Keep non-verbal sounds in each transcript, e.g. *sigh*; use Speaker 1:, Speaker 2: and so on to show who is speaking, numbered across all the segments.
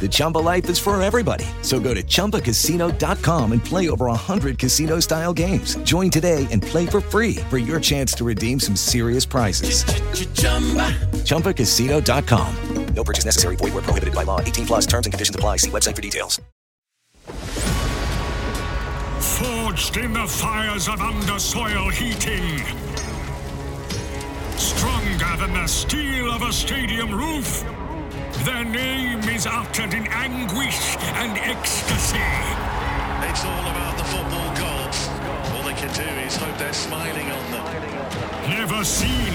Speaker 1: The Chumba life is for everybody. So go to ChumbaCasino.com and play over 100 casino-style games. Join today and play for free for your chance to redeem some serious prizes. ChumbaCasino.com.
Speaker 2: No purchase necessary. Void were prohibited by law. 18 plus terms and conditions apply. See website for details.
Speaker 3: Forged in the fires of undersoil heating. Stronger than the steel of a stadium roof. Their name is uttered in anguish and ecstasy.
Speaker 4: It's all about the football gods. All they can do is hope they're smiling on them.
Speaker 3: Never seen,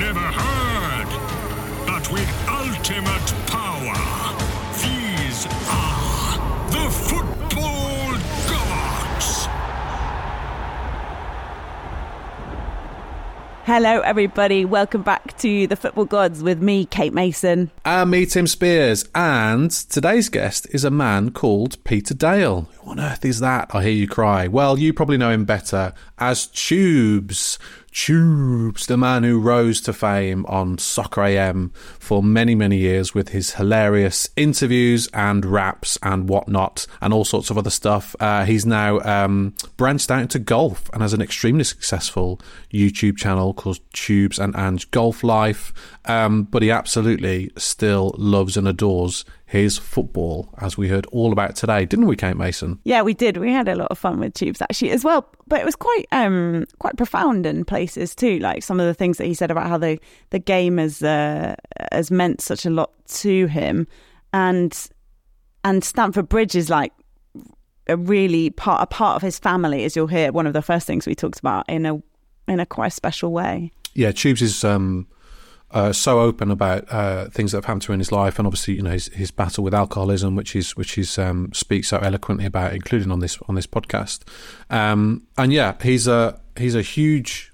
Speaker 3: never heard, but with ultimate power.
Speaker 5: Hello, everybody. Welcome back to the Football Gods with me, Kate Mason.
Speaker 6: And me, Tim Spiers. And today's guest is a man called Peter Dale. Who on earth is that? I hear you cry. Well, you probably know him better as Tubes. Tubes, the man who rose to fame on Soccer AM for many, many years with his hilarious interviews and raps and whatnot and all sorts of other stuff. Uh, he's now um, branched out into golf and has an extremely successful YouTube channel called Tubes and Ange Golf Life. Um, but he absolutely still loves and adores his football, as we heard all about today, didn't we, Kate Mason?
Speaker 5: Yeah, we did. We had a lot of fun with Tubes actually as well, but it was quite um quite profound in places too. Like some of the things that he said about how the the game has uh, has meant such a lot to him, and and Stamford Bridge is like a really part a part of his family, as you'll hear. One of the first things we talked about in a in a quite special way.
Speaker 6: Yeah, Tubes is um, uh, so open about uh, things that have happened to him in his life, and obviously, you know, his, his battle with alcoholism, which is which is um, speaks so eloquently about, including on this on this podcast. Um, and yeah, he's a he's a huge,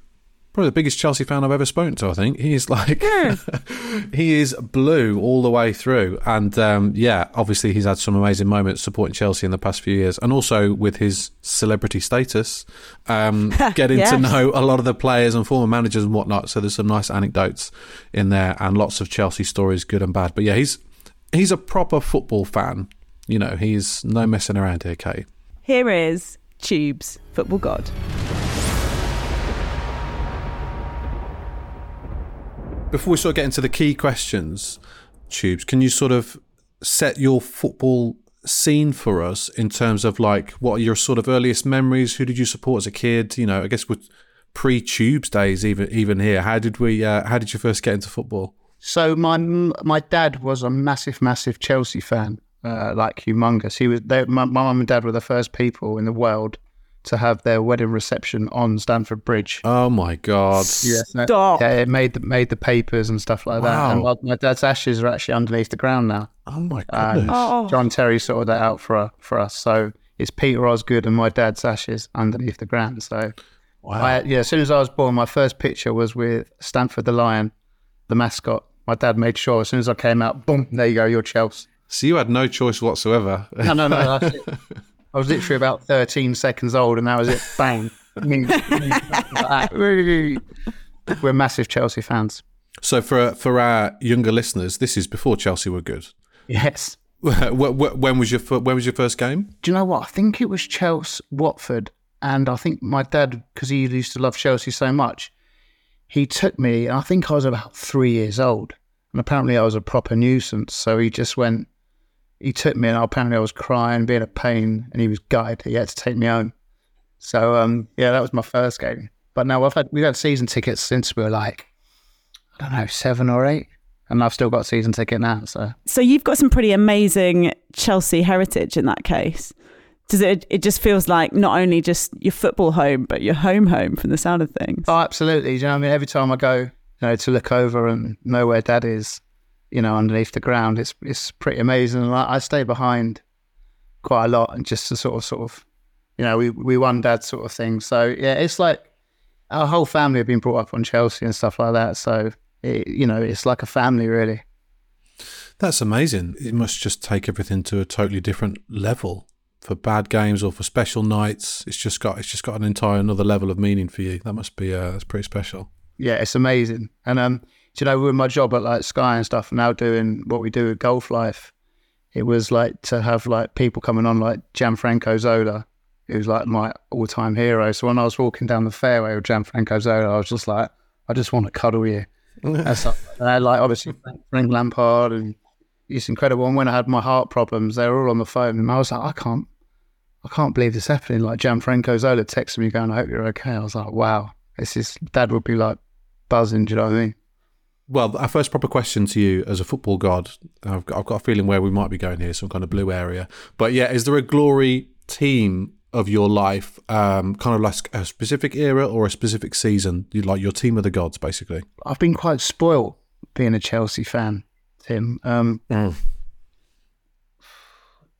Speaker 6: probably the biggest Chelsea fan I've ever spoken to. I think he is like *laughs* he is blue all the way through, and um, yeah, obviously he's had some amazing moments supporting Chelsea in the past few years, and also with his celebrity status, um, *laughs* getting
Speaker 5: Yes.
Speaker 6: to know a lot of the players and former managers and whatnot. So there's some nice anecdotes in there, and lots of Chelsea stories, good and bad. But yeah, he's he's a proper football fan. You know, he's no messing around here, Kate.
Speaker 5: Here is Tubes, Football God.
Speaker 6: Before we sort of get into the key questions, Tubes, can you sort of set your football scene for us in terms of like what are your sort of earliest memories? Who did you support as a kid? You know, I guess with pre-Tubes days, even even here. How did we? Uh, how did you first get into football?
Speaker 7: So my my dad was a massive, massive Chelsea fan, uh, like humongous. He was. They, my mum and dad were the first people in the world to have their wedding reception on Stamford Bridge.
Speaker 6: Oh my god!
Speaker 7: Yes, no-
Speaker 5: Stop.
Speaker 7: Yeah, it made the made the papers and stuff like that. And my, my dad's ashes are actually underneath the ground now.
Speaker 6: Oh my
Speaker 7: And
Speaker 6: goodness!
Speaker 5: Oh.
Speaker 7: John Terry sorted that out for uh, for us. So it's Peter Osgood and my dad's ashes underneath the ground. So
Speaker 6: wow.
Speaker 7: I, yeah, as soon as I was born, my first picture was with Stamford the Lion, the mascot. My dad made sure as soon as I came out, boom, there you go, you're Chelsea.
Speaker 6: so you had no choice whatsoever.
Speaker 7: No, no, no. *laughs* I was literally about 13 seconds old, and that was it. Bang. *laughs* We're massive Chelsea fans.
Speaker 6: so for for our younger listeners, this is before Chelsea were good.
Speaker 7: Yes. *laughs*
Speaker 6: Wh- wh- when was your when was your first game?
Speaker 7: Do you know what? I think it was Chelsea, Watford, and I think my dad, because he used to love Chelsea so much, he took me, and I think I was about three years old, and apparently I was a proper nuisance. So he just went, he took me, and apparently I was crying, being a pain, and he was gutted. He had to take me home. So um, yeah, that was my first game. But now I've had we've had season tickets since we were like, I don't know, seven or eight, and I've still got a season ticket now. So
Speaker 5: So you've got some pretty amazing Chelsea heritage in that case. Does it? It just feels like not only just your football home, but your home home from the sound of things.
Speaker 7: Oh, absolutely. Do you know what I mean? Every time I go, you know, to look over and know where Dad is, you know, underneath the ground, it's it's pretty amazing. And I, I stay behind quite a lot, and just to sort of sort of, you know, we we won Dad sort of thing. So yeah, it's like our whole family have been brought up on Chelsea and stuff like that. So it, you know, it's like a family really.
Speaker 6: That's amazing. It must just take everything to a totally different level for bad games or for special nights. It's just got it's just got an entire another level of meaning for you. That must be uh, that's pretty special.
Speaker 7: yeah, it's amazing. And um, do you know, with my job at like Sky and stuff, now doing what we do at Golf Life, it was like to have like people coming on like Gianfranco Zola, who's like my all-time hero. So when I was walking down the fairway with Gianfranco Zola, I was just like, I just want to cuddle you. *laughs* and stuff. And I like obviously Frank, Frank Lampard, and it's incredible. And when I had my heart problems, they were all on the phone, and I was like, I can't, I can't believe this happening. Like Gianfranco Zola texted me going, I hope you're okay. I was like, wow, this is dad would be like buzzing. Do you know what I mean?
Speaker 6: Well, our first proper question to you as a football god, I've got, I've got a feeling where we might be going here, some kind of blue area. But yeah, is there a glory team of your life, um, kind of like a specific era or a specific season? You like your team of the gods, basically.
Speaker 7: I've been quite spoiled being a Chelsea fan, Tim. Um,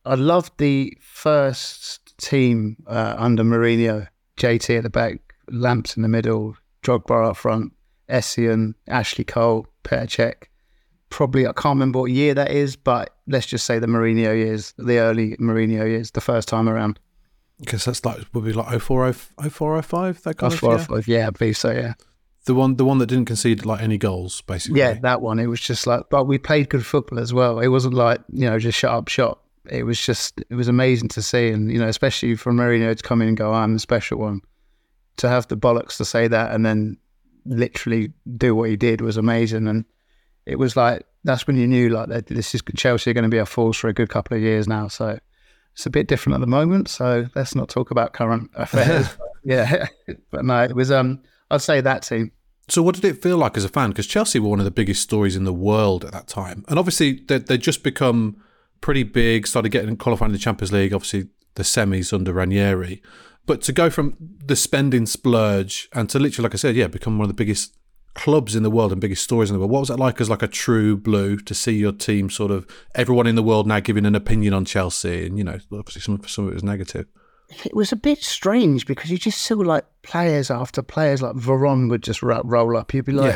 Speaker 7: I loved the first team uh, under Mourinho, JT at the back, Lamps in the middle, Drogba up front, Essien, Ashley Cole, Petr Cech. Probably, I can't remember what year that is, but let's just say the Mourinho years, the early Mourinho years, the first time around.
Speaker 6: Because that's like would be like 04, 04, 05, that kind
Speaker 7: That's
Speaker 6: of
Speaker 7: what I
Speaker 6: yeah?
Speaker 7: thought. Yeah, I believe so, yeah.
Speaker 6: The one, the one that didn't concede like any goals, basically.
Speaker 7: Yeah, that one. It was just like, but we played good football as well. It wasn't like you know just shut up shop. It was just it was amazing to see, and you know especially for Mourinho to come in and go, "I'm the special one," to have the bollocks to say that, and then literally do what he did was amazing. And it was like that's when you knew like that this is Chelsea are going to be a force for a good couple of years now. So it's a bit different at the moment. So let's not talk about current *laughs* affairs. But yeah, *laughs* but no, it was. Um, I'd say that team.
Speaker 6: So, what did it feel like as a fan? Because Chelsea were one of the biggest stories in the world at that time, and obviously they they just become pretty big. Started getting qualifying in the Champions League. Obviously, the semis under Ranieri, but to go from the spending splurge and to literally, like I said, yeah, become one of the biggest clubs in the world and biggest stories in the world. What was that like as like a true blue to see your team sort of everyone in the world now giving an opinion on Chelsea, and you know, obviously some some of it was negative.
Speaker 7: it was a bit strange because you just saw like players after players like Veron would just ro- roll up. You'd be like,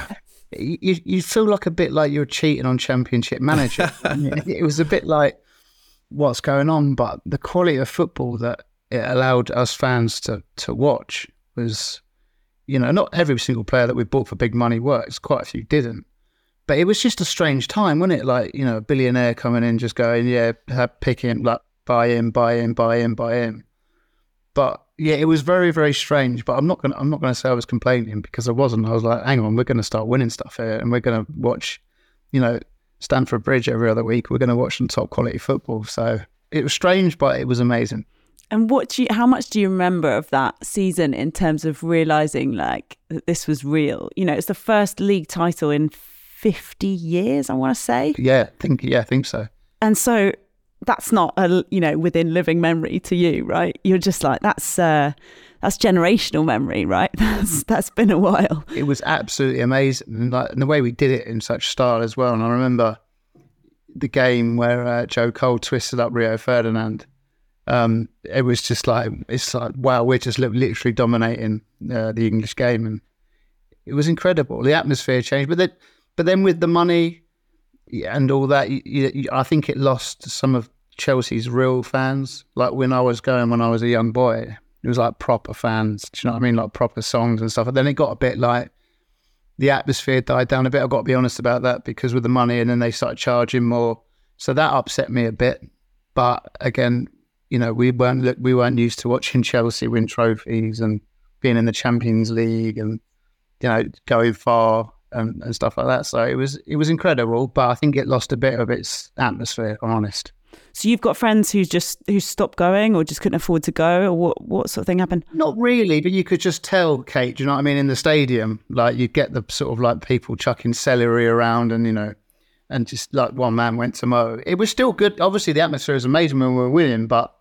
Speaker 7: you you feel like a bit like you're cheating on Championship Manager. *laughs* it was a bit like what's going on, but the quality of football that it allowed us fans to to watch was, you know, not every single player that we bought for big money works. Quite a few didn't. But it was just a strange time, wasn't it? Like, you know, a billionaire coming in, just going, yeah, pick him, like, buy him, buy him, buy him, buy him. But yeah, it was very, very strange. But I'm not gonna I'm not gonna say I was complaining because I wasn't. I was like, hang on, we're gonna start winning stuff here and we're gonna watch, you know, Stamford Bridge every other week. We're gonna watch some top quality football. So it was strange, but it was amazing.
Speaker 5: And what do you, how much do you remember of that season in terms of realizing like that this was real? You know, it's the first league title in 50 years, I want to say.
Speaker 7: Yeah, I think yeah, I think so.
Speaker 5: And so that's not a, you know, within living memory to you, right? You're just like, that's, uh, that's generational memory, right? *laughs* That's, that's been a while.
Speaker 7: it was absolutely amazing, and, like, and the way we did it in such style as well. And I remember the game where uh, Joe Cole twisted up Rio Ferdinand. Um, it was just like it's like wow, we're just literally dominating uh, the English game, and it was incredible. The atmosphere changed, but then, but then with the money and all that, you, you, I think it lost some of Chelsea's real fans. Like when I was going when I was a young boy, it was like proper fans. Do you know what I mean? Like proper songs and stuff. And then it got a bit like the atmosphere died down a bit. I've got to be honest about that because with the money, and then they started charging more So that upset me a bit. But again, you know, we weren't look- we weren't used to watching *laughs* Chelsea win trophies and being in the Champions League and you know going far and, and stuff like that. So it was it was incredible, but I think it lost a bit of its atmosphere. I'm honest.
Speaker 5: So you've got friends who just who stopped going or just couldn't afford to go, or what what sort of thing happened?
Speaker 7: Not really, but you could just tell, Kate. Do you know what I mean? In the stadium, like you get the sort of like people chucking celery around, and you know, and just like one man went to mow. It was still good. Obviously, the atmosphere was amazing when we were winning, but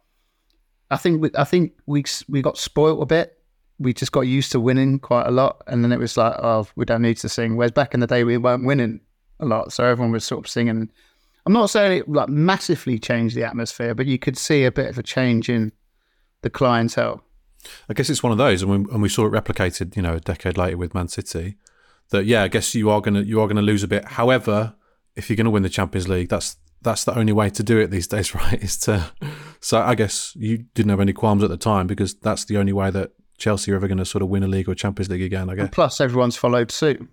Speaker 7: I think we, I think we we got spoilt a bit. We just got used to winning quite a lot, and then it was like, oh, we don't need to sing. Whereas back in the day, we weren't winning a lot, so everyone was sort of singing. I'm not saying it like massively changed the atmosphere, but you could see a bit of a change in the clientele.
Speaker 6: I guess it's one of those, and we, and we saw it replicated, you know, a decade later with Man City. That yeah, I guess you are gonna you are gonna lose a bit. However, if you're gonna win the Champions League, that's that's the only way to do it these days, *laughs* right? Is to so I guess you didn't have any qualms at the time because that's the only way that Chelsea are ever going to sort of win a league or Champions League again. I guess.
Speaker 7: And plus, everyone's followed suit.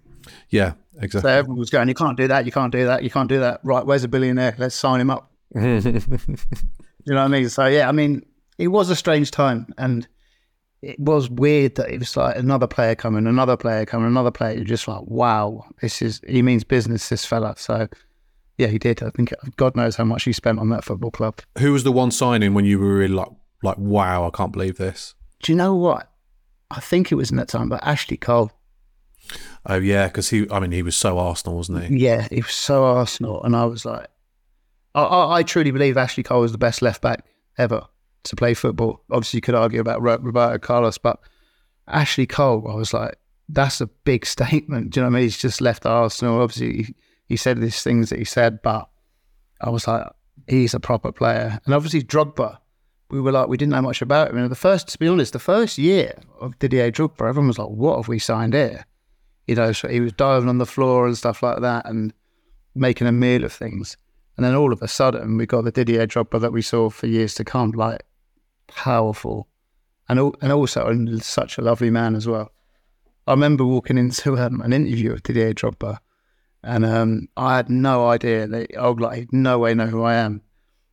Speaker 6: Yeah, exactly.
Speaker 7: So
Speaker 6: exactly.
Speaker 7: everyone was going, you can't do that, you can't do that, you can't do that. Right, where's a billionaire? Let's sign him up. *laughs* You know what I mean? So yeah, I mean, it was a strange time, and it was weird that it was like another player coming, another player coming, another player. You're just like, wow, this is he means business, this fella. So yeah, he did. I think God knows how much he spent on that football club.
Speaker 6: Who was the one signing when you were really like like wow, I can't believe this?
Speaker 7: Do you know what? I think it was in that time, but Ashley Cole.
Speaker 6: Oh yeah, because he I mean he was so Arsenal, wasn't he?
Speaker 7: Yeah, he was so Arsenal, and I was like, I, I, I truly believe Ashley Cole was the best left back ever to play football. Obviously, you could argue about Roberto Carlos, but Ashley Cole, I was like, that's a big *laughs* statement. Do you know what I mean? He's just left Arsenal. Obviously, he, said these things that he said, but I was like, he's a proper player. And obviously, Drogba, we were like, we didn't know much about him. And the first, to be honest, the first year of Didier Drogba, everyone was like, what have we signed here? You know, so he was diving on the floor and stuff like that and making a meal of things. And then all of a sudden, we got the Didier Drogba that we saw for years to come, like powerful, and and also such a lovely man as well. I remember walking into um, an interview with Didier Drogba, and um, I had no idea that I would like no way know who I am,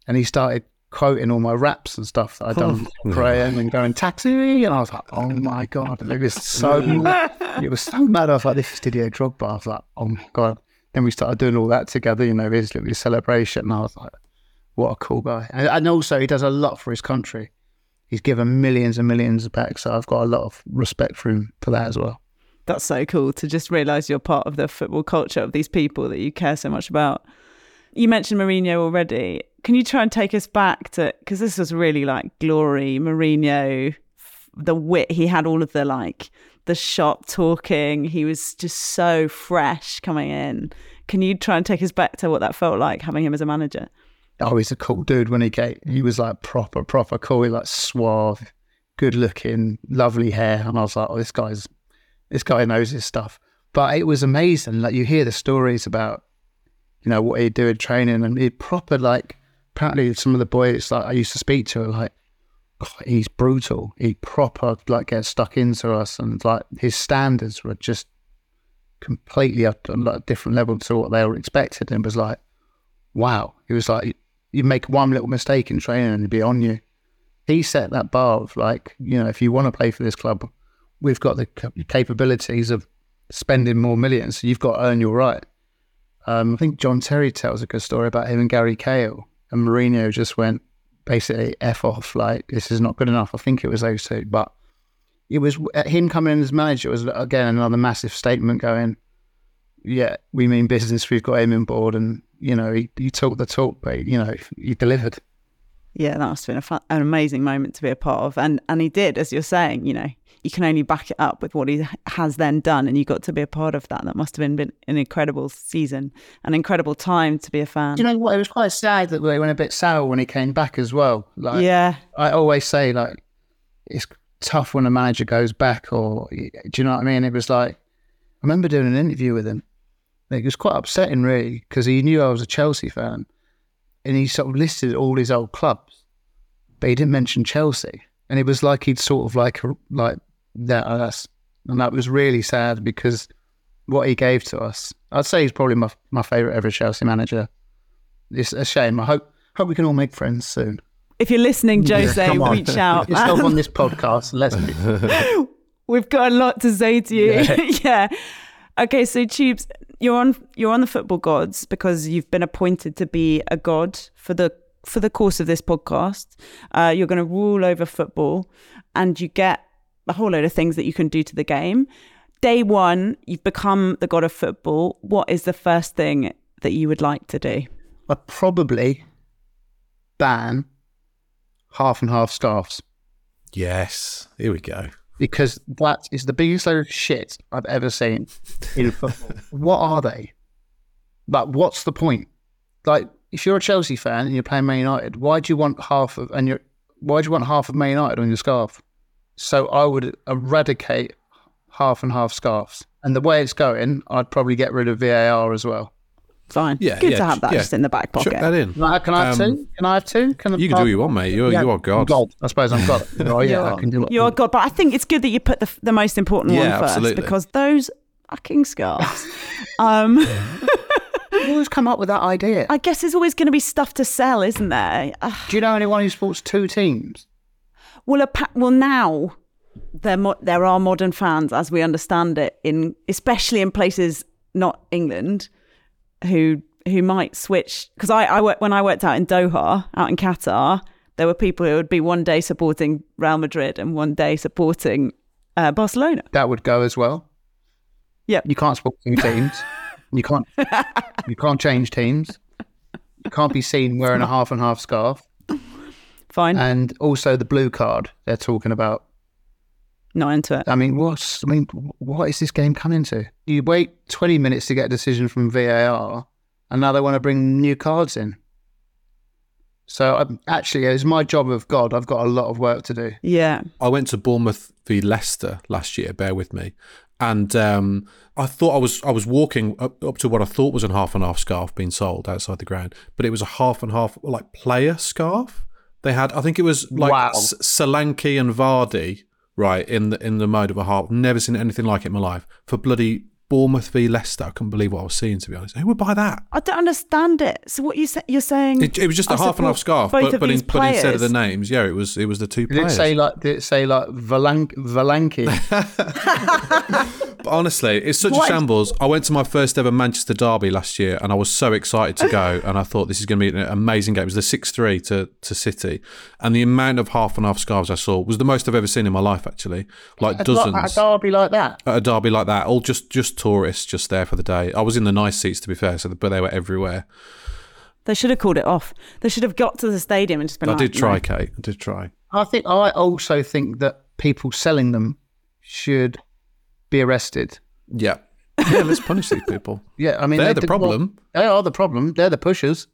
Speaker 7: and he started quoting all my raps and stuff that I'd done
Speaker 6: Oh,
Speaker 7: praying and going taxi, and I was like, oh my god, it was so *laughs* it was so mad. I was like, this is Didier Drogba. I was like, oh my god. Then we started doing all that together, you know, his little celebration, and I was like, what a cool guy. And, and also, he does a lot for his country. He's given millions and millions back, so I've got a lot of respect for him for that as well.
Speaker 5: That's so cool to just realise you're part of the football culture of these people that you care so much about. You mentioned Mourinho already. Can you try and take us back to because this was really like glory, Mourinho, the wit he had, all of the like the shop talking. He was just so fresh coming in. Can you try and take us back to what that felt like having him as a manager?
Speaker 7: Oh, he's a cool dude when he came. He was like proper, proper cool. He like suave, good looking, lovely hair. And I was like, oh, this guy's, this guy knows his stuff. But it was amazing. Like you hear the stories about, you know, what he'd do in training and he'd proper like, apparently some of the boys like I used to speak to are like, "God, he's brutal. He proper like gets stuck into us and like his standards were just completely up on like, a different level to what they were expected. And it was like, wow. He was like, you make one little mistake in training and he'd be on you. He set that bar of like, you know, if you want to play for this club, we've got the capabilities of spending more millions. So you've got to earn your right. Um, I think John Terry tells a good story about him and Gary Cahill, and Mourinho just went basically f off. Like this is not good enough. I think it was those two, but it was uh, him coming in as manager was again another massive statement going. Yeah, we mean business. We've got him on board, and you know he, he talked the talk, but you know he delivered.
Speaker 5: Yeah, that must have been a fun, an amazing moment to be a part of, and and he did, as you're saying. You know, you can only back it up with what he has then done, and you got to be a part of that. That must have been, been an incredible season, an incredible time to be a fan.
Speaker 7: Do you know what? It was quite sad that they went a bit sour when he came back as well. Like,
Speaker 5: yeah,
Speaker 7: I always say like it's tough when a manager goes back, or do you know what I mean? It was like I remember doing an interview with him. It was quite upsetting, really, because he knew I was a Chelsea fan, and he sort of listed all his old clubs, but he didn't mention Chelsea, and it was like he'd sort of like like that us, and that was really sad because what he gave to us. I'd say he's probably my my favorite ever Chelsea manager. It's a shame. I hope hope we can all make friends soon.
Speaker 5: If you're listening, Jose,
Speaker 7: on.
Speaker 5: reach out.
Speaker 7: Yourself on this *laughs* podcast. Let's be.
Speaker 5: We've got a lot to say to you.
Speaker 7: Yeah. *laughs*
Speaker 5: Yeah. Okay, so Tubes, you're on you're on the football gods because you've been appointed to be a god for the for the course of this podcast. Uh, you're going to rule over football, and you get a whole load of things that you can do to the game. Day one, you've become the god of football. What is the first thing that you would like to do?
Speaker 7: I'd probably ban half and half scarves
Speaker 6: Yes. Here we go.
Speaker 7: Because that is the biggest load of shit I've ever seen in football. *laughs* what are they? Like, what's the point? Like, if you're a Chelsea fan and you're playing Man United, why do you want half of and you're why do you want half of Man United on your scarf? So I would eradicate half and half scarves. And the way it's going, I'd probably get rid of VAR as well.
Speaker 5: Fine.
Speaker 6: Yeah,
Speaker 5: Good
Speaker 6: yeah,
Speaker 5: to have that
Speaker 6: yeah.
Speaker 5: just in the back
Speaker 6: Chuck
Speaker 5: pocket.
Speaker 6: that in.
Speaker 7: Can I, can I have
Speaker 6: Um,
Speaker 7: two? Can I have two? Can
Speaker 6: You can do what you want, mate. You're, you are God.
Speaker 7: God. I suppose I'm God. *laughs* Oh yeah, I can do what
Speaker 5: You're God, but I think it's good that you put the the most important
Speaker 6: Yeah,
Speaker 5: one first
Speaker 6: absolutely.
Speaker 5: because those fucking scarves. *laughs* um,
Speaker 7: You always come up with that idea.
Speaker 5: I guess there's always going to be stuff to sell, isn't there?
Speaker 7: Do you know anyone who supports two teams?
Speaker 5: well, appa- well now there mo- there are modern fans, as we understand it, in especially in places not England, who who might switch. Because I, I work, when I worked out in Doha, out in Qatar, there were people who would be one day supporting Real Madrid and one day supporting uh, Barcelona.
Speaker 7: That would go as well.
Speaker 5: Yeah.
Speaker 7: You can't support two teams. You can't. *laughs* you can't change teams. You can't be seen wearing a half and half scarf.
Speaker 5: Fine,
Speaker 7: And also the blue card they're talking about.
Speaker 5: Not into it.
Speaker 7: I mean, what's? I mean, what is this game coming to? You wait twenty minutes to get a decision from VAR, and now they want to bring new cards in. So I'm, actually, it's my job of God. I've got a lot of work to do.
Speaker 5: Yeah.
Speaker 6: I went to Bournemouth v Leicester last year. Bear with me, and um, I thought I was I was walking up, up to what I thought was a half and half scarf being sold outside the ground, but it was a half and half like player scarf. They had, I think it was like
Speaker 7: Wow.
Speaker 6: S- Solanke and Vardy, right in the in the mode of a half. Never seen anything like it in my life for bloody Bournemouth v Leicester. I couldn't believe what I was seeing. To be honest, who would buy that?
Speaker 5: I don't understand it. So what you say, you're saying?
Speaker 6: It, it was just a
Speaker 5: I
Speaker 6: half and half scarf, but but, in, but instead of the names, yeah, it was it was the two
Speaker 7: Did it
Speaker 6: players.
Speaker 7: say like? Did it say like Valank, Valanki? *laughs* *laughs*
Speaker 6: But honestly, it's such a shambles. I went to my first ever Manchester derby last year, and I was so excited to go. *laughs* and I thought this is going to be an amazing game. It was the six three to to City, and the amount of half and half scarves I saw was the most I've ever seen in my life. Actually, like dozens
Speaker 7: Like a derby like that.
Speaker 6: at a derby like that. All just just tourists just there for the day. I was in the nice seats to be fair, so but they were everywhere.
Speaker 5: They should have called it off. They should have got to the stadium and just been
Speaker 6: I
Speaker 5: like,
Speaker 6: did try,
Speaker 5: "No."
Speaker 6: Kate. I did try.
Speaker 7: I think I also think that people selling them should be arrested.
Speaker 6: Yeah, yeah. Let's punish these people. *laughs*
Speaker 7: Yeah, I mean
Speaker 6: They're
Speaker 7: they
Speaker 6: the
Speaker 7: did- well,
Speaker 6: problem.
Speaker 7: they are the problem. They're the pushers.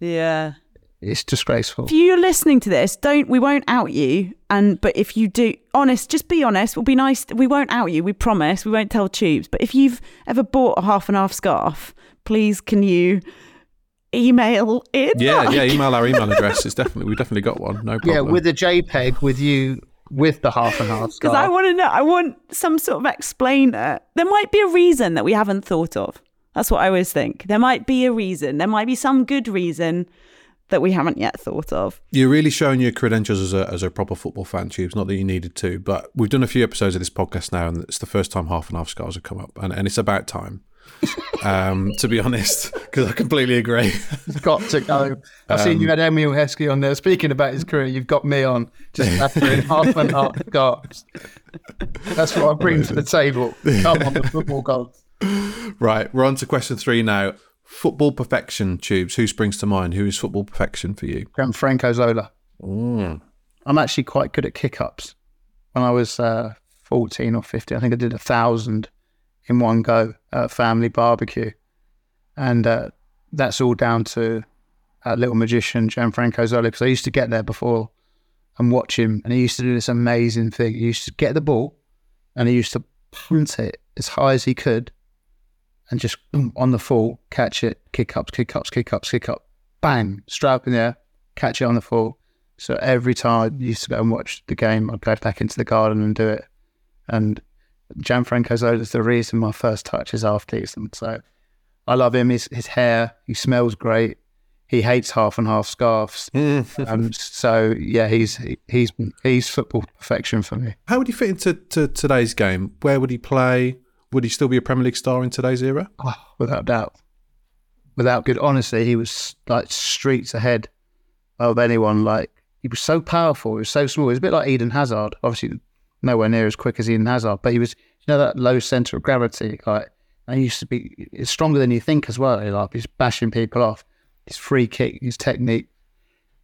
Speaker 5: Yeah.
Speaker 7: It's disgraceful.
Speaker 5: If you're listening to this, don't we won't out you. And but if you do, honest, just be honest. We'll be nice. We won't out you. We promise. We won't tell tubes. But if you've ever bought a half and half scarf, please can you email it?
Speaker 6: Yeah, yeah. Email our email *laughs* address. It's definitely we've definitely got one. No problem.
Speaker 7: Yeah, with a JPEG with you with the half and half scarf. Because.
Speaker 5: I want to know. I want some sort of explainer. There might be a reason that we haven't thought of. That's what I always think. There might be a reason. There might be some good reason that we haven't yet thought of.
Speaker 6: You're really showing your credentials as a as a proper football fan, Tubes. Not that you needed to, but we've done a few episodes of this podcast now, and it's the first time half and half scars have come up, and, and it's about time. *laughs* um, to be honest, *laughs* because I completely agree.
Speaker 7: It's got to go. I've seen
Speaker 6: Um,
Speaker 7: you had Emile Heskey on there speaking about his career. You've got me on just *laughs* after half and half scarves. That's what I bring to the table. Come on, the football gods.
Speaker 6: right, we're on to question three now. Football perfection, Tubes. Who springs to mind? Who is football perfection for you?
Speaker 7: Gianfranco Zola.
Speaker 6: Mm.
Speaker 7: I'm actually quite good at kick ups. When I was uh, 14 or 15, I think I did a thousand in one go at a family barbecue. And uh, that's all down to a little magician, Gianfranco Zola, because I used to get there before and watch him. And he used to do this amazing thing. He used to get the ball and he used to punt it as high as he could and just boom, on the fall, catch it, kick ups, kick ups, kick ups, kick up, bang, straight up in the air, catch it on the fall. So every time I used to go and watch the game, I'd go back into the garden and do it. And Gianfranco Zola is the reason my first touch is half decent. So I love him. His, his hair, he smells great. he hates half and half scarves. *laughs* um, so yeah, he's he's he's football perfection for me.
Speaker 6: How would he fit into to today's game? Where would he play? Would he still be a Premier League star in today's era?
Speaker 7: Oh, without doubt, without good. Honestly, he was like streets ahead of anyone. Like he was so powerful. He was so small. He was a bit like Eden Hazard. Obviously, nowhere near as quick as Eden Hazard, but he was you know that low centre of gravity. Like and he used to be it's stronger than you think as well. Like he's bashing people off. His free kick, his technique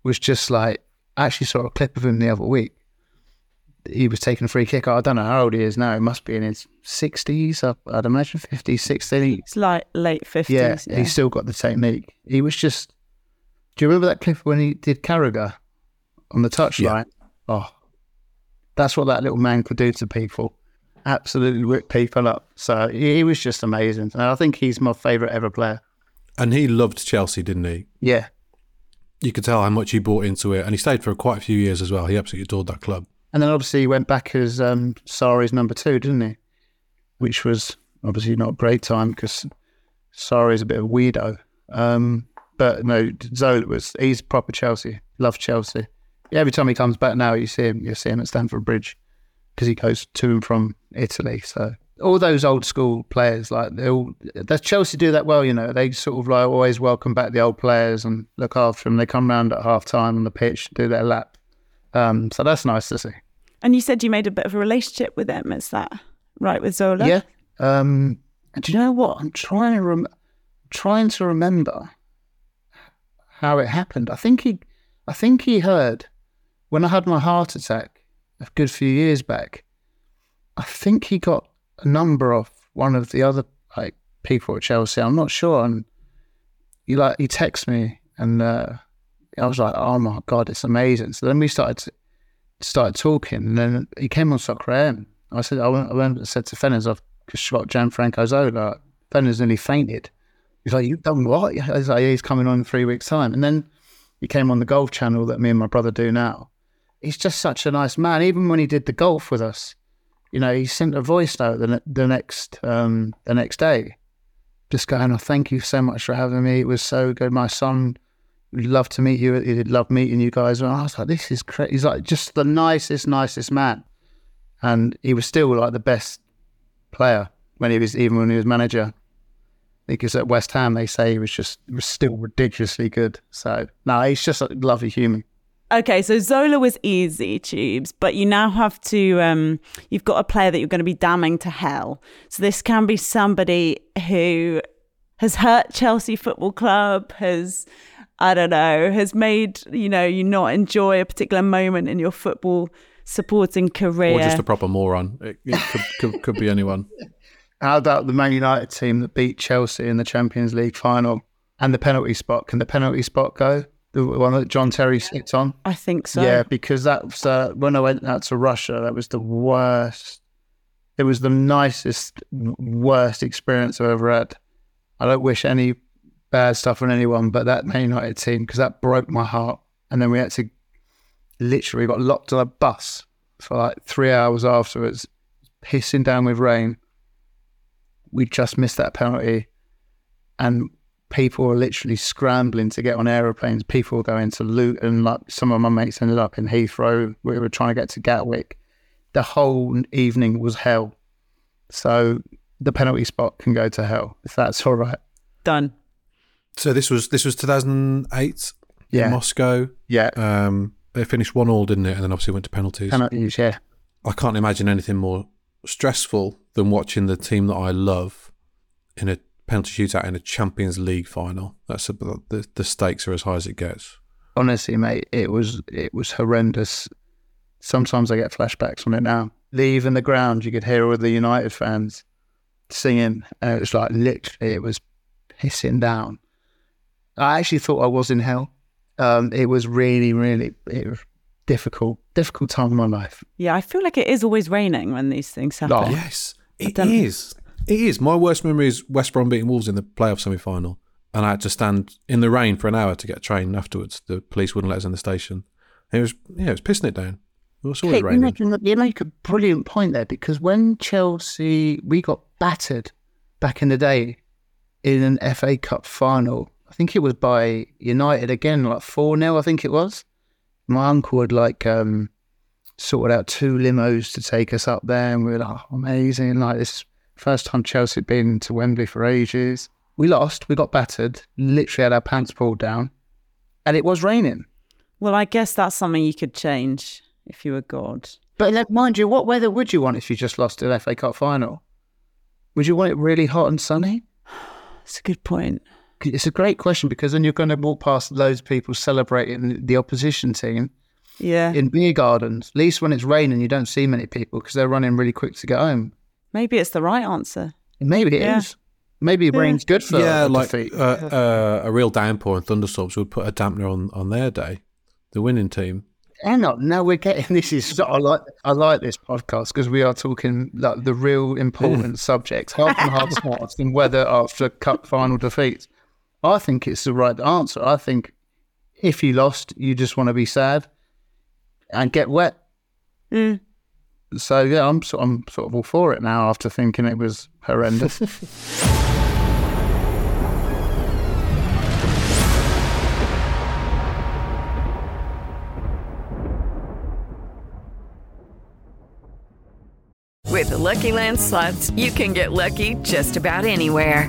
Speaker 7: was just like. I actually saw a clip of him the other week. He was taking a free kick. I don't know how old he is now. He must be in his sixties. I'd imagine 50s, 60s.
Speaker 5: It's like late fifties.
Speaker 7: Yeah, he's still got the technique. He was just. Do you remember that clip when he did Carragher on the touchline? Oh, that's what that little man could do to people. Absolutely whip people up. So he, he was just amazing. And I think he's my favourite ever player.
Speaker 6: And he loved Chelsea, didn't he?
Speaker 7: Yeah.
Speaker 6: You could tell how much he bought into it, and he stayed for quite a few years as well. He absolutely adored that club.
Speaker 7: And then obviously he went back as um, Sarri's number two, didn't he? Which was obviously not a great time because Sarri's a bit of a weirdo. Um, but no, Zola was, he's proper Chelsea. Love Chelsea. Every time he comes back now, you see him, you see him at Stamford Bridge because he goes to and from Italy. So all those old school players, like they all, does Chelsea do that well? You know, they sort of like always welcome back the old players and look after them. They come round at half time on the pitch, do their lap. Um, so that's nice to see.
Speaker 5: And you said you made a bit of a relationship with him. Is that right with Zola?
Speaker 7: Yeah. Um, do you know what? I'm trying to rem- trying to remember how it happened. I think he, I think he heard when I had my heart attack a good few years back. I think he got a number of one of the other like people at Chelsea. I'm not sure, and he like he texted me, and uh, I was like, "Oh my god, it's amazing!" So then we started to, started talking, and then he came on Soccer AM. I said, I went, I went and said to Fenners, I've just got Gianfranco Zola. Fenners nearly fainted. He's like, "You've done what?" I was like, yeah, "He's coming on in three weeks' time." And then he came on the golf channel that me and my brother do now. He's just such a nice man. Even when he did the golf with us, you know, he sent a voice note the, the next um, the next day, just going, "Oh, thank you so much for having me. It was so good. My son love to meet you. He'd love meeting you guys." And I was like, "This is crazy." He's like just the nicest, nicest man, and he was still like the best player when he was even when he was manager. Because at West Ham, they say he was just he was still ridiculously good. So no, he's just a lovely human.
Speaker 5: Okay, so Zola was easy, Tubes, but you now have to, um, you've got a player that you're going to be damning to hell. So this can be somebody who has hurt Chelsea Football Club, has, I don't know, has made, you know, you not enjoy a particular moment in your football supporting career.
Speaker 6: Or just a proper moron. It, it could, could, could be anyone. *laughs*
Speaker 7: How about the Man United team that beat Chelsea in the Champions League final and the penalty spot? Can the penalty spot go? The one that John Terry sits on?
Speaker 5: I think so.
Speaker 7: Yeah, because that was uh, when I went out to Russia. That was the worst. It was the nicest, worst experience I've ever had. I don't wish any bad stuff on anyone, but that Man United team because that broke my heart. And then we had to literally got locked on a bus for like three hours afterwards, pissing down with rain. We just missed that penalty, and people were literally scrambling to get on aeroplanes. People were going to Luton. Like some of my mates ended up in Heathrow. We were trying to get to Gatwick. The whole evening was hell. So the penalty spot can go to hell if that's all right.
Speaker 5: Done.
Speaker 6: So this was this was 2008
Speaker 7: Yeah.
Speaker 6: Moscow.
Speaker 7: Yeah.
Speaker 6: Um, they finished one all, didn't it? And then obviously went to penalties.
Speaker 7: Penalties, yeah.
Speaker 6: I can't imagine anything more stressful than watching the team that I love in a penalty shootout in a Champions League final. That's a, the the stakes are as high as it gets.
Speaker 7: honestly, mate, it was it was horrendous. Sometimes I get flashbacks on it now. Leaving the ground, you could hear all the United fans singing, and it was like literally, it was pissing down. I actually thought I was in hell. Um, it was really, really, it was difficult, difficult time in my life.
Speaker 5: Yeah, I feel like it is always raining when these things happen.
Speaker 7: Oh,
Speaker 6: Yes, it is. It is. My worst memory is West Brom beating Wolves in the playoff semi final. And I had to stand in the rain for an hour to get a train afterwards. The police wouldn't let us in the station. It was, yeah, it was pissing it down. It was always
Speaker 7: Hey, you,
Speaker 6: raining.
Speaker 7: make, you make a brilliant point there because when Chelsea, we got battered back in the day in an FA Cup final I think it was by United again, like 4 0, I think it was. My uncle had like um, sorted out two limos to take us up there, and we were like, oh, amazing. Like, this first time Chelsea had been to Wembley for ages. We lost, we got battered, literally had our pants pulled down, and it was raining.
Speaker 5: Well, I guess that's something you could change if you were God.
Speaker 7: But like, mind you, what weather would you want if you just lost an FA Cup final? Would you want it really hot and sunny? *sighs*
Speaker 5: That's a good point.
Speaker 7: It's a great question because then you're going to walk past loads of people celebrating the opposition team
Speaker 5: Yeah.
Speaker 7: in beer gardens. At least when it's raining, you don't see many people because they're running really quick to get home.
Speaker 5: Maybe it's the right answer.
Speaker 7: Maybe it is.
Speaker 5: Yeah.
Speaker 7: Maybe rain's good for
Speaker 6: yeah,
Speaker 7: a
Speaker 6: like
Speaker 7: defeat.
Speaker 6: uh, uh, a real downpour and thunderstorms would put a dampener on, on their day, the winning team.
Speaker 7: Hang on, now we're getting *laughs* this is I like I like this podcast because we are talking like the real important *laughs* subjects, half and half smarts and weather after cup final defeats. I think it's the right answer. I think if you lost, you just want to be sad and get wet.
Speaker 5: Mm.
Speaker 7: So yeah, I'm sort I'm sort of all for it now after thinking it was horrendous. *laughs*
Speaker 8: With the Lucky Land slots, you can get lucky just about anywhere.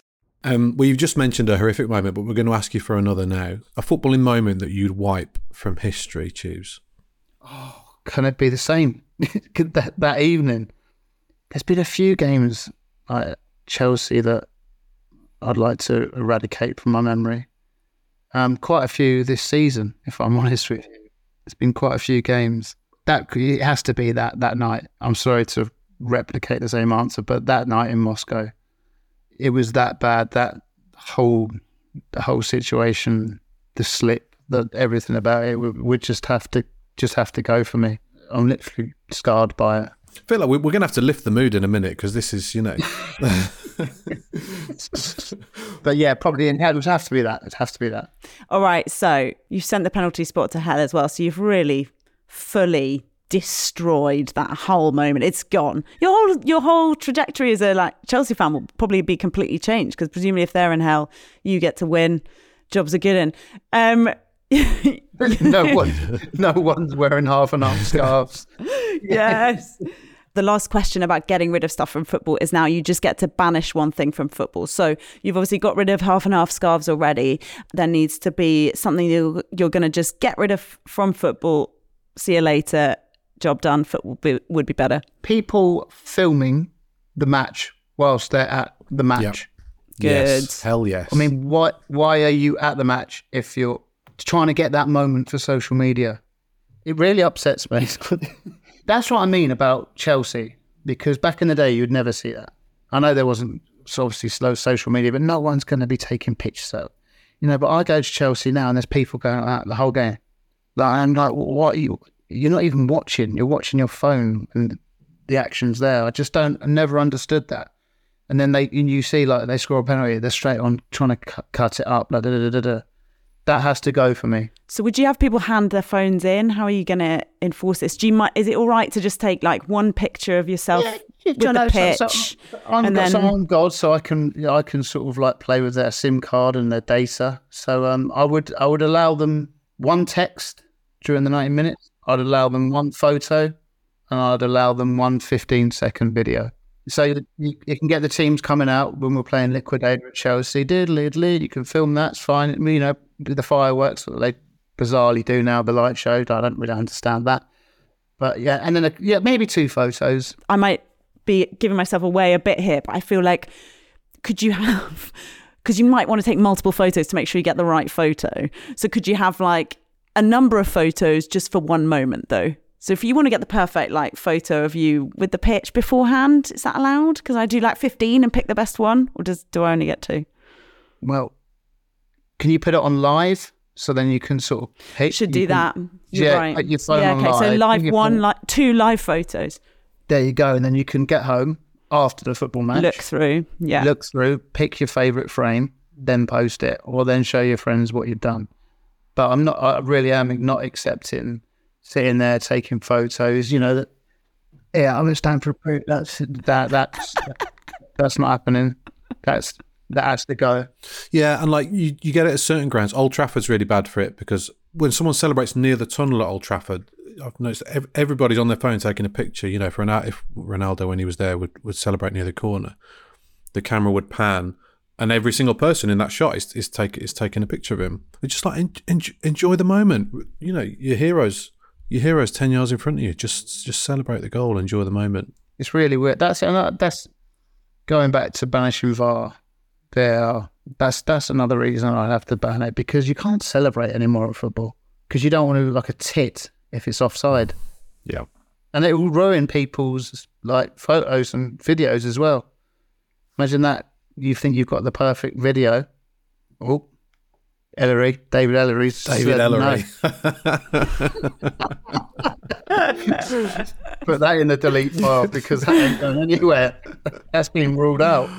Speaker 6: Um, well, you've just mentioned a horrific moment, but we're going to ask you for another now. A footballing moment that you'd wipe from history, choose.
Speaker 7: Oh, Can it be the same *laughs* that that evening? There's been a few games at Chelsea that I'd like to eradicate from my memory. Um, quite a few this season, if I'm *laughs* honest with you. There's been quite a few games. That it has to be that that night. I'm sorry to replicate the same answer, but that night in Moscow, it was that bad. That whole the whole situation, the slip, that everything about it would, would just have to just have to go for me. I'm literally scarred by it.
Speaker 6: I feel like we- we're going to have to lift the mood in a minute because this is, you know. *laughs*
Speaker 7: But yeah, probably in hell. it would have to be that. It has to be that.
Speaker 5: All right, so you've sent the penalty spot to hell as well. So you've really fully destroyed that whole moment. It's gone. Your whole your whole trajectory as a like Chelsea fan will probably be completely changed because presumably if they're in hell, you get to win. Jobs are good in. Um, *laughs*
Speaker 7: no one, no one's wearing half and half scarves. *laughs*
Speaker 5: yes. The last question about getting rid of stuff from football is now you just get to banish one thing from football. So you've obviously got rid of half and half scarves already. There needs to be something you, you're going to just get rid of from football. See you later. Job done. Football be, would be better.
Speaker 7: People filming the match whilst they're at the match.
Speaker 6: Yes. Hell yes.
Speaker 7: I mean, why why are you at the match if you're trying to get that moment for social media? It really upsets me. *laughs* That's what I mean about Chelsea because back in the day you'd never see that. I know there wasn't so obviously slow social media, but no one's going to be taking pictures of, you know. But I go to Chelsea now and there's people going out the whole game. Like I'm like, what? Are you? You're not even watching. You're watching your phone and the actions there. I just don't. I never understood that. And then they, and you see like they score a penalty, they're straight on trying to cut, cut it up, like da, da, da, da, da. that has to go for me.
Speaker 5: So would you have people hand their phones in? How are you going to enforce this? Do you might is it all right to just take like one picture of yourself with
Speaker 7: don't
Speaker 5: the
Speaker 7: know, so-
Speaker 5: pitch?
Speaker 7: so I'm,
Speaker 5: and
Speaker 7: God,
Speaker 5: then
Speaker 7: so I'm God, so I can you know, I can sort of like play with their SIM card and their data. So um, I would I would allow them one text during the 90 minutes. I'd allow them one photo, and I'd allow them one 15 second video. So you, you can get the teams coming out when we're playing Liquidator at Chelsea. Diddly diddly, you can film that. It's fine. You know the fireworks that they bizarrely do now. The light show. I don't really understand that. But yeah, and then a, yeah, maybe two photos.
Speaker 5: I might be giving myself away a bit here, but I feel like could you have *laughs* because you might want to take multiple photos to make sure you get the right photo. So could you have like a number of photos just for one moment though? So if you want to get the perfect like photo of you with the pitch beforehand, is that allowed? Because I do like 15 and pick the best one, or does do I only get two?
Speaker 7: Well, can you put it on live so then you can sort of pick?
Speaker 5: Should do that. You're
Speaker 7: yeah,
Speaker 5: right.
Speaker 7: your phone
Speaker 5: yeah, okay. So
Speaker 7: live,
Speaker 5: live
Speaker 7: put your
Speaker 5: one, like two live photos.
Speaker 7: There you go, and then you can get home after the football match.
Speaker 5: Look through. Yeah.
Speaker 7: Look through, pick your favourite frame, then post it, or then show your friends what you've done. But I'm not. I really am not accepting sitting there taking photos. You know that. Yeah, I'm gonna at Stamford Bridge. That's that. That's that's not happening. That's that has to go.
Speaker 6: Yeah, and like you, you get it at certain grounds. Old Trafford's really bad for it because when someone celebrates near the tunnel at Old Trafford, I've noticed ev- everybody's on their phone taking a picture. You know, for Ronaldo, if Ronaldo when he was there would, would celebrate near the corner, the camera would pan, and every single person in that shot is is take is taking a picture of him. It's just like en- en- enjoy the moment. You know, your heroes, your heroes ten yards in front of you. Just just celebrate the goal, enjoy the moment.
Speaker 7: It's really weird. That's that's going back to banishing VAR. There, that's that's another reason I have to ban it because you can't celebrate anymore at football because you don't want to look like a tit if it's offside,
Speaker 6: Yeah.
Speaker 7: and it will ruin people's like photos and videos as well. Imagine that you think you've got the perfect video. Oh, Elleray, David Elleray's
Speaker 6: David
Speaker 7: said no.
Speaker 6: Elleray. *laughs* *laughs*
Speaker 7: Put that in the delete file because that ain't going anywhere. That's been ruled out.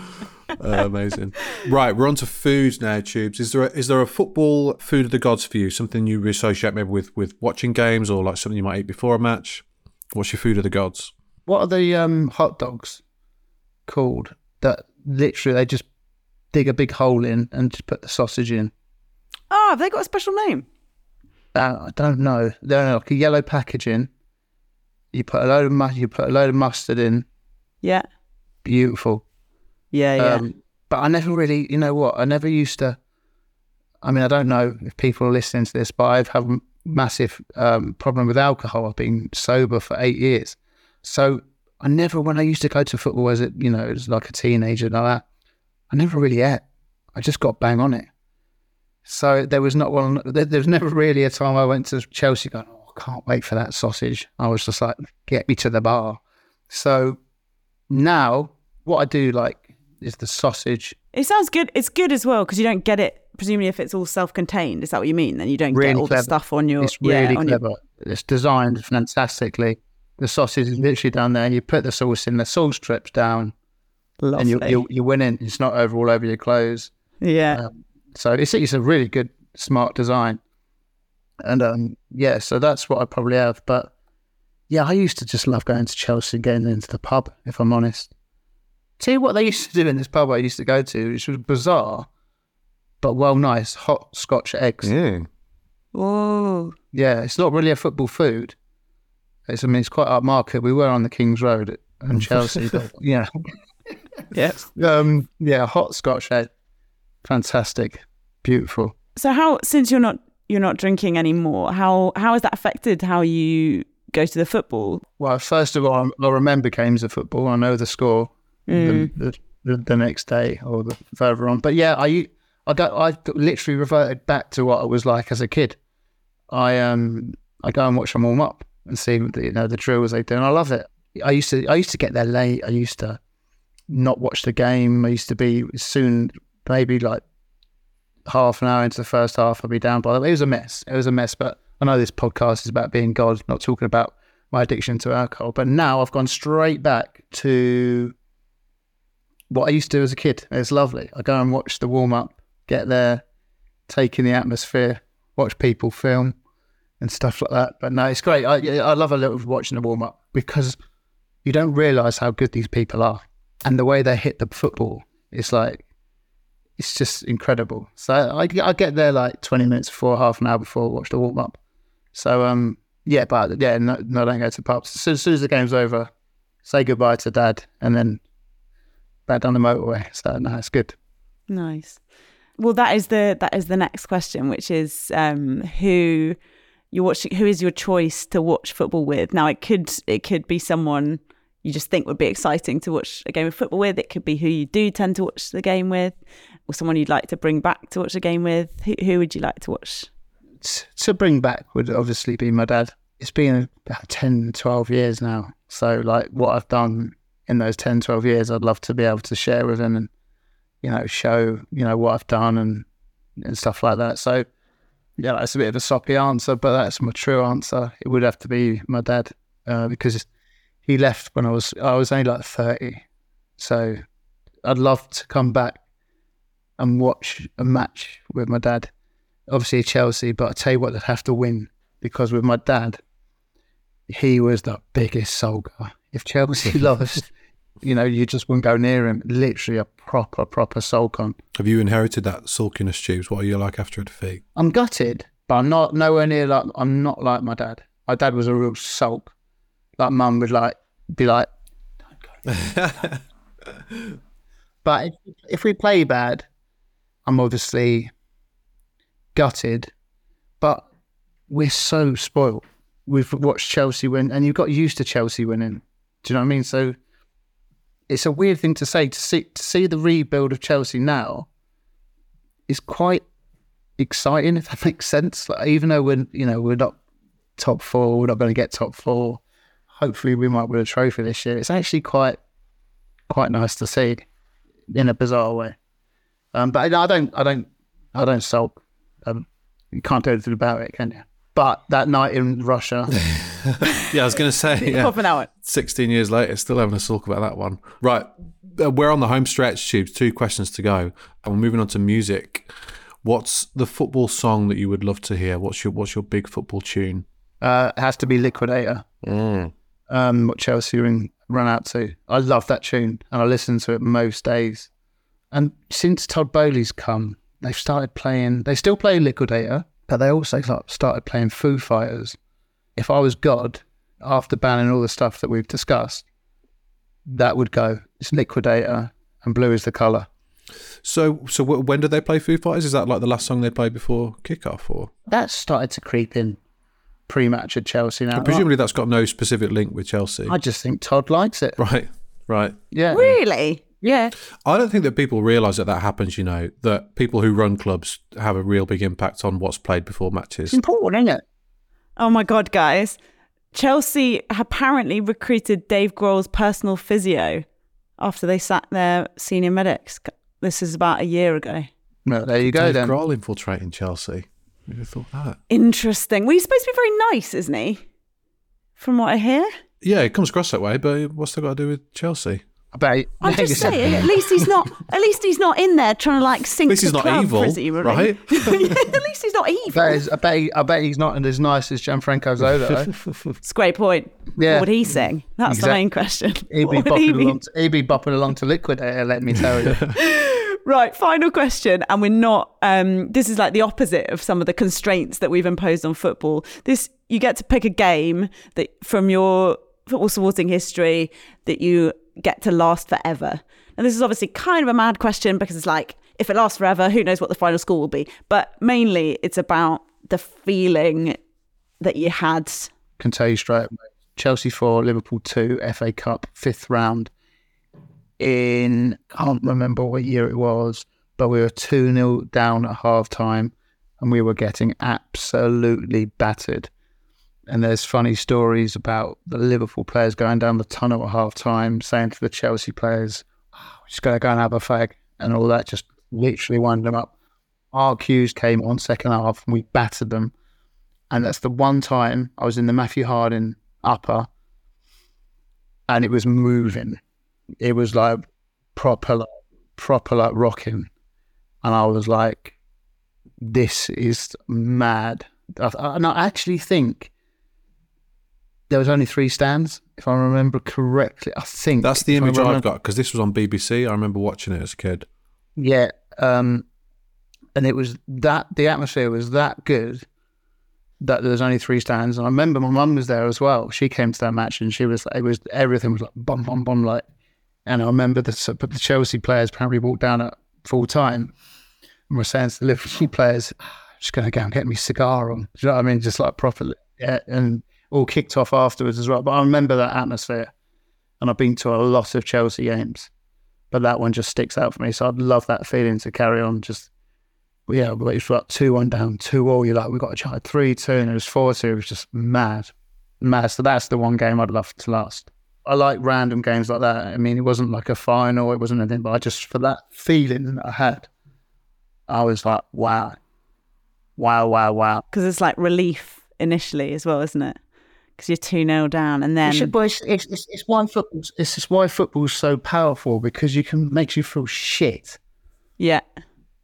Speaker 6: Uh, amazing. Right, we're on to food now, Tubes. Is there a, is there a football food of the gods for you? Something you associate maybe with, with watching games or like something you might eat before a match? What's your food of the gods?
Speaker 7: What are the um, hot dogs called? That literally they just dig a big hole in and just put the sausage in.
Speaker 5: Oh, have they got a special name?
Speaker 7: Uh, I don't know. They're like a yellow packaging. You put a load of mu- you put a load of mustard in.
Speaker 5: Yeah.
Speaker 7: Beautiful.
Speaker 5: Yeah, yeah.
Speaker 7: Um, but I never really, you know what? I never used to. I mean, I don't know if people are listening to this, but I've had a massive um, problem with alcohol. I've been sober for eight years, so I never, when I used to go to football as a, you know, as like a teenager and all that, I never really ate. I just got bang on it. So there was not one. There, there was never really a time I went to Chelsea going, "Oh, I can't wait for that sausage." I was just like, "Get me to the bar." So now, what I do like is the sausage.
Speaker 5: It sounds good. It's good as well because you don't get it. Presumably, if it's all self-contained, is that what you mean? Then you don't
Speaker 7: Really
Speaker 5: get all
Speaker 7: clever.
Speaker 5: the stuff on your.
Speaker 7: It's really
Speaker 5: yeah, on your-
Speaker 7: clever. It's designed fantastically. The sausage is literally down there. You put the sauce in, the sauce drips down, and you, you, you're winning. It's not over all over your clothes.
Speaker 5: yeah.
Speaker 7: Um, so it's, it's a really good, smart design. And um, yeah, so that's what I probably have. But yeah, I used to just love going to Chelsea and getting into the pub, if I'm honest. Tell you what they used to do in this pub I used to go to, which was bizarre, but well nice, hot Scotch eggs. Yeah.
Speaker 5: Whoa.
Speaker 7: Yeah, it's not really a football food. It's, I mean, it's quite upmarket. We were on the King's Road at, in *laughs* Chelsea, but yeah. *laughs*
Speaker 5: Yes.
Speaker 7: Um, yeah, hot Scotch egg. Fantastic. Beautiful.
Speaker 5: So how since you're not you're not drinking anymore, how how has that affected how you go to the football?
Speaker 7: Well, first of all, I remember games of football. I know the score
Speaker 5: Mm.
Speaker 7: the, the, the, the next day or the further on. But yeah, I I go I literally reverted back to what I was like as a kid. I um I go and watch them warm up and see the, you know the drills they do, and I love it. I used to I used to get there late. I used to not watch the game. I used to be soon maybe like half an hour into the first half. I'd be down by the way. It was a mess. It was a mess. But I know this podcast is about being God, not talking about my addiction to alcohol. But now I've gone straight back to what I used to do as a kid. It's lovely. I go and watch the warm up, get there, take in the atmosphere, watch people film and stuff like that. But no, it's great. I I love a little watching the warm up because you don't realise how good these people are, and the way they hit the football. It's like it's just incredible. So I, I get there like twenty minutes before, half an hour before, watch the warm up. So um yeah, but yeah, no, no, don't go to pubs. As soon, as soon as the game's over, say goodbye to dad, and then back down the motorway. *laughs* So no, it's good.
Speaker 5: Nice. Well, that is the that is the next question, which is um, who you're watching. Who is your choice to watch football with? Now, it could it could be someone you just think would be exciting to watch a game of football with. It could be who you do tend to watch the game with, or someone you'd like to bring back to watch a game with. Who, who would you like to watch?
Speaker 7: to bring back would obviously be my dad. It's been about 10, 12 years now. So, like, what I've done in those 10, 12 years, I'd love to be able to share with him and, you know, show, you know, what I've done and, and stuff like that. So, yeah, that's a bit of a soppy answer, but that's my true answer. It would have to be my dad uh, because he left when I was, I was only like 30. So, I'd love to come back and watch a match with my dad obviously Chelsea, but I tell you what, they'd have to win because with my dad, he was the biggest sulker. If Chelsea *laughs* lost, you know, you just wouldn't go near him. Literally a proper, proper sulk
Speaker 6: Have you inherited that sulkiness, Tubes? What are you like after a defeat?
Speaker 7: I'm gutted, but I'm not nowhere near like I'm not like my dad. My dad was a real sulk. Like mum would like be like, *laughs* but if, if we play bad, I'm obviously gutted, but we're so spoiled. We've watched Chelsea win, and you've got used to Chelsea winning. Do you know what I mean? So it's a weird thing to say to see to see the rebuild of Chelsea now is quite exciting, *laughs* if that makes sense. Like, even though we're you know we're not top four, we're not going to get top four. Hopefully, we might win a trophy this year. It's actually quite quite nice to see in a bizarre way. Um, but I don't, I don't, I don't sulk. Um, you can't do anything about it, can you? But that night in Russia, *laughs*
Speaker 6: yeah, I was going to say, *laughs* yeah,
Speaker 5: Half an hour.
Speaker 6: 16 years later, still having a sulk about that one. Right. Uh, We're on the home stretch, Tubes. Two questions to go. And we're moving on to music. What's the football song that you would love to hear? What's your What's your big football tune?
Speaker 7: uh, it has to be Liquidator. Um, what Chelsea ring, run out to. I love that tune, and I listen to it most days. And since Todd Boehly's come, they've started playing. They still play Liquidator, but they also started playing Foo Fighters. If I was God, after banning all the stuff that we've discussed, that would go. It's Liquidator, and blue is the color.
Speaker 6: So, so when did they play Foo Fighters? Is that like the last song they played before kickoff, or
Speaker 7: that started to creep in pre-match at Chelsea now.
Speaker 6: presumably that's got no specific link with Chelsea?
Speaker 7: I just think Todd likes it.
Speaker 6: Right, right.
Speaker 7: Yeah.
Speaker 5: Really?
Speaker 7: Yeah.
Speaker 6: I don't think that people realise that that happens. You know, that people who run clubs have a real big impact on what's played before matches.
Speaker 7: It's important, isn't it?
Speaker 5: Oh my god, guys! Chelsea apparently recruited Dave Grohl's personal physio after they sacked their senior medics. This is about a year ago.
Speaker 7: Well, there you go
Speaker 6: Dave
Speaker 7: then.
Speaker 6: Grohl infiltrating Chelsea. Who'd have thought that?
Speaker 5: Interesting. Well, he's supposed to be very nice, isn't he? From what I hear.
Speaker 6: Yeah, it comes across that way, but what's that got to do with Chelsea?
Speaker 7: I bet.
Speaker 5: I'm just saying. At least he's not. At least he's not in there trying to like sink
Speaker 6: least
Speaker 5: the
Speaker 6: he's not
Speaker 5: club,
Speaker 6: evil,
Speaker 5: presumably.
Speaker 6: right? *laughs*
Speaker 5: Yeah, at least he's not evil.
Speaker 7: bet, I, bet he- I bet he's not as nice as Gianfranco Zola.
Speaker 5: It's *laughs* a great point.
Speaker 7: Yeah.
Speaker 5: What would he sing? That's the main question.
Speaker 7: He'd be,
Speaker 5: What he
Speaker 7: bopping
Speaker 5: be-
Speaker 7: along to, he'd be bopping along to Liquidator, let me tell you. *laughs*
Speaker 5: Right, final question. And we're not, um, this is like the opposite of some of the constraints that we've imposed on football. This, you get to pick a game that from your football supporting history that you get to last forever. And this is obviously kind of a mad question because it's like, if it lasts forever, who knows what the final score will be? But mainly it's about the feeling that you had.
Speaker 7: Can tell you straight away. Chelsea 4, Liverpool 2, FA Cup, fifth round. In, can't remember what year it was, but we were 2 0 down at half time and we were getting absolutely battered. And there's funny stories about the Liverpool players going down the tunnel at half time saying to the Chelsea players, oh, we're just going to go and have a fag and all that, just literally wind them up. Our cues came on second half and we battered them. And that's the one time I was in the Matthew Harding upper and it was moving. It was like proper, like, proper like rocking. And I was like, this is mad. And I actually think there was only three stands, if I remember correctly. I think
Speaker 6: That's the image I've got because this was on BBC. I remember watching it as a kid.
Speaker 7: Yeah, um, and it was that the atmosphere was that good that there was only three stands. And I remember my mum was there as well. She came to that match and she was it was everything was like bum bum bum like. And I remember the but the Chelsea players apparently walked down at full time and were saying to the Liverpool players, "Just going to go and get me cigar on." Do you know what I mean? Just like properly, yeah, and all kicked off afterwards as well. But I remember that atmosphere, and I've been to a lot of Chelsea games but that one just sticks out for me. So I'd love that feeling to carry on. Just yeah, but it's like two one down, two all. You're like, we've got a try three two, and it was four two. It was just mad, mad. So that's the one game I'd love to last. I like random games like that. I mean, it wasn't like a final, it wasn't anything, but I just for that feeling that I had, I was like, wow, wow, wow, wow.
Speaker 5: Because it's like relief initially as well, isn't it? Because you're 2 0 down and then.
Speaker 7: It's, it's, it's, it's, it's why football. It's just why football's so powerful because you can makes you feel shit.
Speaker 5: Yeah.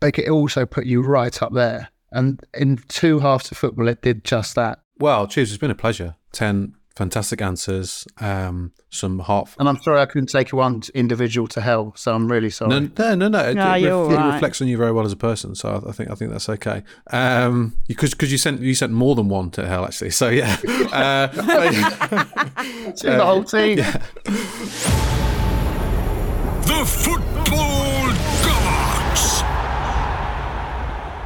Speaker 7: Like it also put you right up there. And in two halves of football, it did just that.
Speaker 6: Well, cheers. It's been a pleasure. Ten fantastic answers. Um, some heart.
Speaker 7: And I'm sorry I couldn't take one individual to hell. So I'm really sorry.
Speaker 6: No, no, no, no. It,
Speaker 5: No,
Speaker 6: it,
Speaker 5: you're
Speaker 6: ref- it reflects on you very well as a person. So I, I think I think that's okay. Um, because because you sent you sent more than one to hell actually. So yeah. *laughs* uh,
Speaker 7: To the whole team. *laughs*
Speaker 3: The Football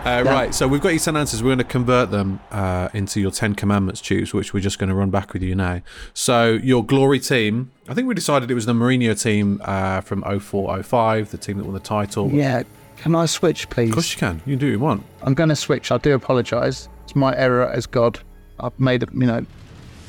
Speaker 6: Uh, Right, so we've got your 10 answers. We're going to convert them uh, into your 10 commandments tubes, which we're just going to run back with you now. So, your glory team, I think we decided it was the Mourinho team uh, from 04 05, the team that won the title.
Speaker 7: Yeah. Can I switch, please?
Speaker 6: Of course, you can. You can do what you want.
Speaker 7: I'm going to switch. I do apologise. It's my error as God. I've made a, you know,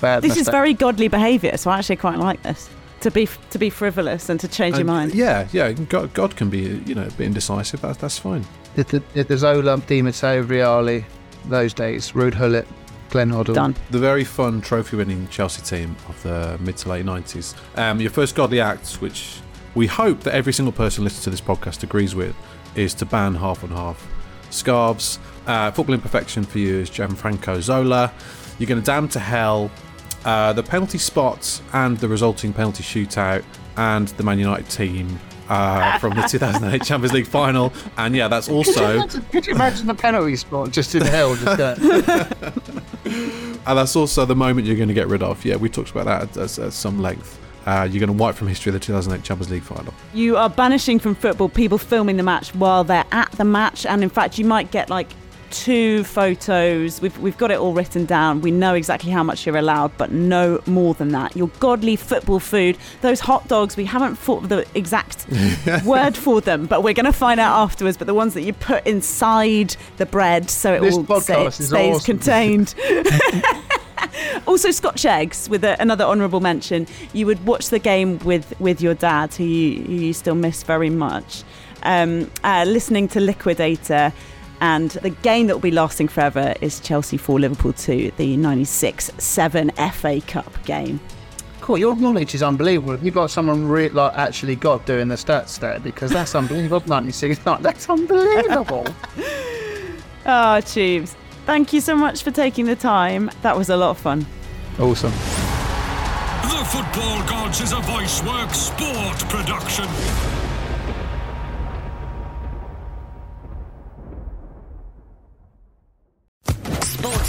Speaker 7: bad
Speaker 5: This is very godly behaviour, so I actually quite like this. To be to be frivolous and to change your mind.
Speaker 6: Yeah, yeah. God, God can be, you know, a bit indecisive. That's, that's fine.
Speaker 7: Did the, did the Zola, Di Matteo, Vialli, those days, Ruud Gullit, Glenn Hoddle.
Speaker 5: Done.
Speaker 6: The very fun trophy winning Chelsea team of the mid to late 90s. Um, your first godly act, which we hope that every single person listening to this podcast agrees with, is to ban half on half scarves. Uh, football imperfection for you is Gianfranco Zola. You're going to damn to hell uh, the penalty spots and the resulting penalty shootout and the Man United team uh, from the *laughs* 2008 Champions League final. And yeah, that's
Speaker 7: Could you,
Speaker 6: also.
Speaker 7: imagine, could you imagine the penalty spot just in hell? Just that. *laughs*
Speaker 6: And that's also the moment you're going to get rid of. Yeah, we talked about that at, at, at some length. Uh, you're going to wipe from history the 2008 Champions League final.
Speaker 5: You are banishing from football people filming the match while they're at the match, and in fact, you might get like two photos. We've, we've got it all written down. We know exactly how much you're allowed, but no more than that. Your godly football food, those hot dogs, we haven't thought of the exact *laughs* word for them, but we're going to find out afterwards. But the ones that you put inside the bread so it
Speaker 7: This
Speaker 5: all stay- stays
Speaker 7: awesome.
Speaker 5: contained. *laughs* *laughs* also, Scotch eggs with a, another honourable mention. You would watch the game with with your dad, who you, who you still miss very much. Um, uh, listening to Liquidator, and the game that will be lasting forever is Chelsea 4 Liverpool 2, the 96 7 FA Cup game.
Speaker 7: Cool, your knowledge is unbelievable. You've got someone re- like actually God doing the stats there because that's unbelievable. *laughs* 96, no, that's unbelievable. *laughs*
Speaker 5: Ah, oh, Tubes. Thank you so much for taking the time. That was a lot of fun.
Speaker 7: awesome.
Speaker 3: The Football Gods is a Voice Work sport production.